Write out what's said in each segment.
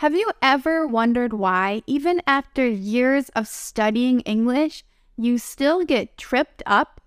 Have you ever wondered why, even after years of studying English, you still get tripped up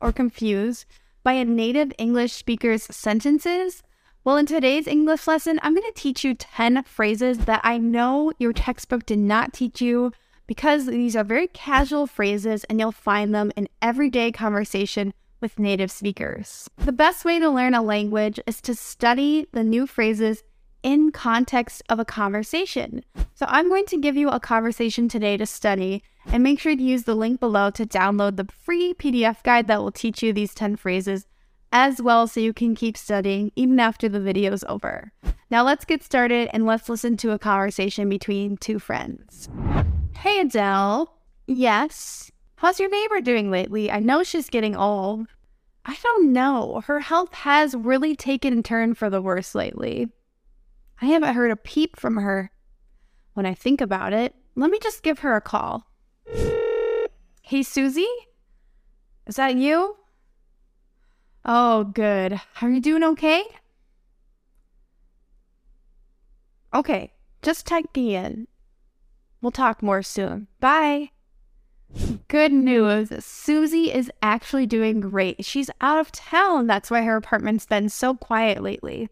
or confused by a native English speaker's sentences? Well, in today's English lesson, I'm going to teach you 10 phrases that I know your textbook did not teach you because these are very casual phrases and you'll find them in everyday conversation with native speakers. The best way to learn a language is to study the new phrases in context of a conversation. So I'm going to give you a conversation today to study and make sure to use the link below to download the free PDF guide that will teach you these 10 phrases as well so you can keep studying even after the video is over. Now let's get started and let's listen to a conversation between two friends. Hey Adele. Yes. How's your neighbor doing lately? I know she's getting old. I don't know. Her health has really taken a turn for the worse lately. I haven't heard a peep from her. When I think about it, let me just give her a call. Hey, Susie? Is that you? Oh, good. Are you doing okay? Okay, just checking in. We'll talk more soon. Bye. Good news. Susie is actually doing great. She's out of town. That's why her apartment's been so quiet lately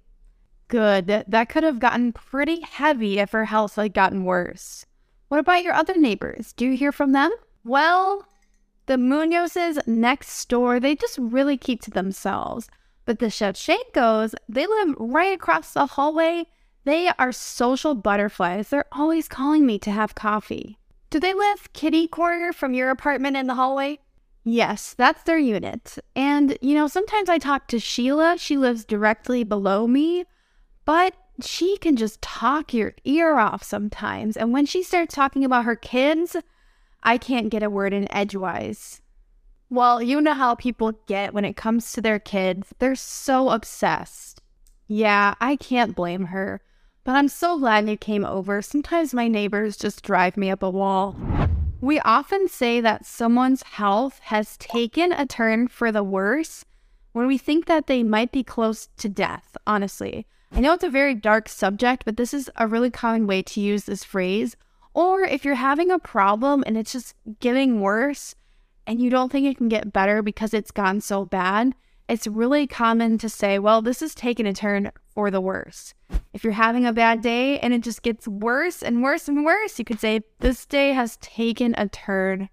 good. That could have gotten pretty heavy if her health had gotten worse. What about your other neighbors? Do you hear from them? Well, the Munozes next door, they just really keep to themselves. But the Shevchenkos, they live right across the hallway. They are social butterflies. They're always calling me to have coffee. Do they live kitty corner from your apartment in the hallway? Yes, that's their unit. And, you know, sometimes I talk to Sheila. She lives directly below me. But she can just talk your ear off sometimes. And when she starts talking about her kids, I can't get a word in edgewise. Well, you know how people get when it comes to their kids. They're so obsessed. Yeah, I can't blame her. But I'm so glad you came over. Sometimes my neighbors just drive me up a wall. We often say that someone's health has taken a turn for the worse when we think that they might be close to death, honestly. I know it's a very dark subject, but this is a really common way to use this phrase. Or if you're having a problem and it's just getting worse and you don't think it can get better because it's gone so bad, it's really common to say, well, this is taking a turn for the worse. If you're having a bad day and it just gets worse and worse and worse, you could say, this day has taken a turn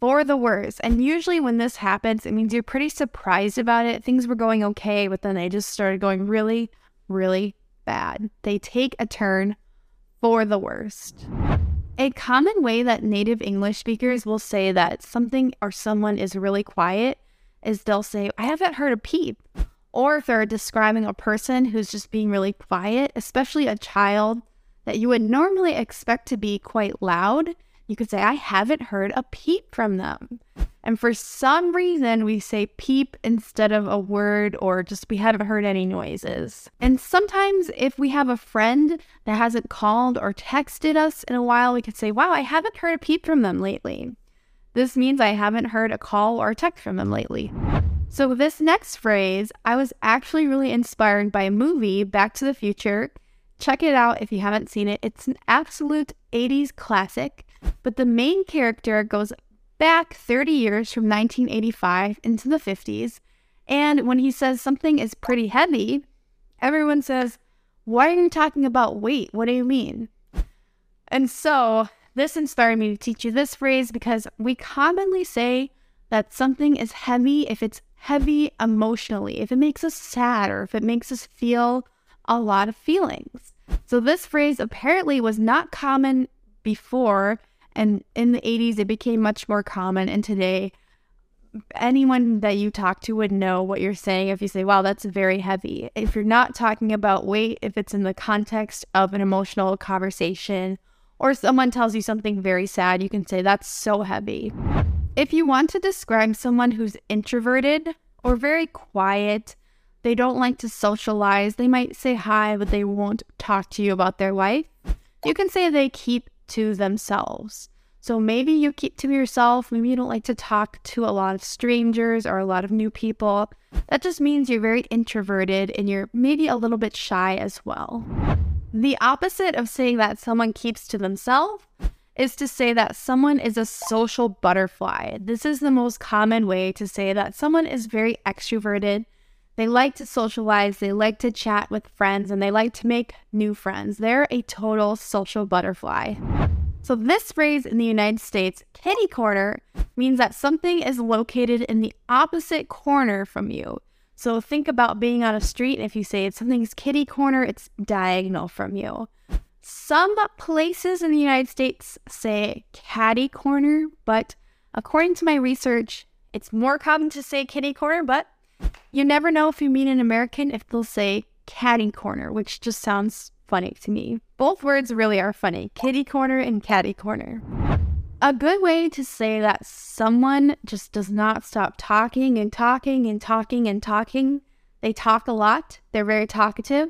for the worse. And usually when this happens, it means you're pretty surprised about it. Things were going okay, but then they just started going really, really bad. They take a turn for the worst. A common way that native English speakers will say that something or someone is really quiet is they'll say, I haven't heard a peep. Or if they're describing a person who's just being really quiet, especially a child that you would normally expect to be quite loud, you could say, I haven't heard a peep from them. And for some reason, we say peep instead of a word, or just we haven't heard any noises. And sometimes, if we have a friend that hasn't called or texted us in a while, we could say, Wow, I haven't heard a peep from them lately. This means I haven't heard a call or text from them lately. So, this next phrase, I was actually really inspired by a movie, Back to the Future. Check it out if you haven't seen it. It's an absolute 80s classic, but the main character goes back 30 years from 1985 into the 50s. And when he says something is pretty heavy, everyone says, Why are you talking about weight? What do you mean? And so this inspired me to teach you this phrase because we commonly say that something is heavy if it's heavy emotionally, if it makes us sad or if it makes us feel a lot of feelings. So this phrase apparently was not common before and in the 80s, it became much more common. And today, anyone that you talk to would know what you're saying if you say, wow, that's very heavy. If you're not talking about weight, if it's in the context of an emotional conversation or someone tells you something very sad, you can say, that's so heavy. If you want to describe someone who's introverted or very quiet, they don't like to socialize, they might say hi, but they won't talk to you about their life, you can say they keep to themselves. So maybe you keep to yourself, maybe you don't like to talk to a lot of strangers or a lot of new people. That just means you're very introverted and you're maybe a little bit shy as well. The opposite of saying that someone keeps to themselves is to say that someone is a social butterfly. This is the most common way to say that someone is very extroverted. They like to socialize, they like to chat with friends, and they like to make new friends. They're a total social butterfly. So, this phrase in the United States, kitty corner, means that something is located in the opposite corner from you. So, think about being on a street, and if you say something's kitty corner, it's diagonal from you. Some places in the United States say catty corner, but according to my research, it's more common to say kitty corner, but you never know if you mean an American if they'll say catty corner, which just sounds funny to me. Both words really are funny kitty corner and catty corner. A good way to say that someone just does not stop talking and talking and talking and talking, they talk a lot, they're very talkative,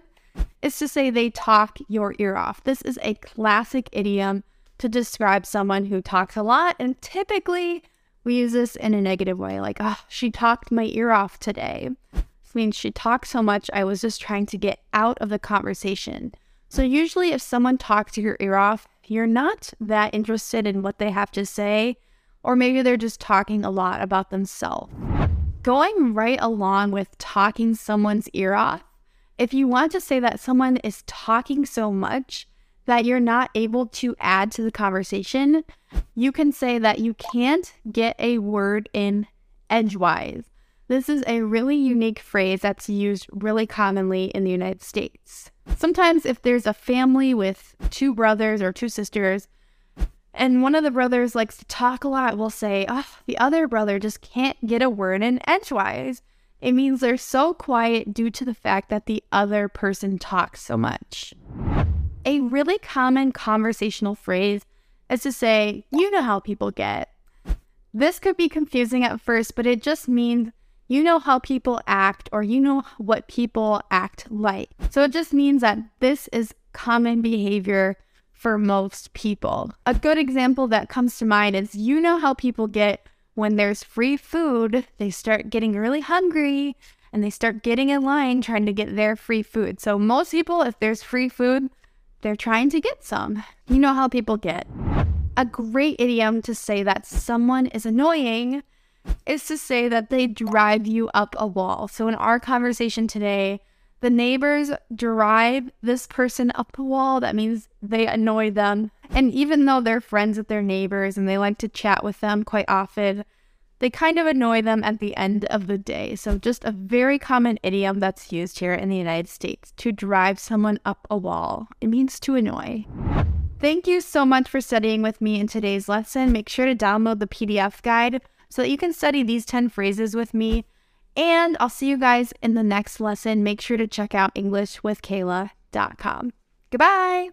is to say they talk your ear off. This is a classic idiom to describe someone who talks a lot, and typically we use this in a negative way, like, oh, she talked my ear off today. This means she talked so much, I was just trying to get out of the conversation. So, usually, if someone talks your ear off, you're not that interested in what they have to say, or maybe they're just talking a lot about themselves. Going right along with talking someone's ear off if you want to say that someone is talking so much that you're not able to add to the conversation, you can say that you can't get a word in edgewise. This is a really unique phrase that's used really commonly in the United States. Sometimes, if there's a family with two brothers or two sisters, and one of the brothers likes to talk a lot, we'll say, oh, the other brother just can't get a word in edgewise. It means they're so quiet due to the fact that the other person talks so much. A really common conversational phrase is to say, you know how people get. This could be confusing at first, but it just means you know how people act or you know what people act like. So it just means that this is common behavior for most people. A good example that comes to mind is you know how people get when there's free food, they start getting really hungry and they start getting in line trying to get their free food. So, most people, if there's free food, they're trying to get some. You know how people get. A great idiom to say that someone is annoying is to say that they drive you up a wall. So, in our conversation today, the neighbors drive this person up the wall. That means they annoy them. And even though they're friends with their neighbors and they like to chat with them quite often, they kind of annoy them at the end of the day. So, just a very common idiom that's used here in the United States to drive someone up a wall. It means to annoy. Thank you so much for studying with me in today's lesson. Make sure to download the PDF guide so that you can study these 10 phrases with me and I'll see you guys in the next lesson. Make sure to check out EnglishWithKayla.com. Goodbye.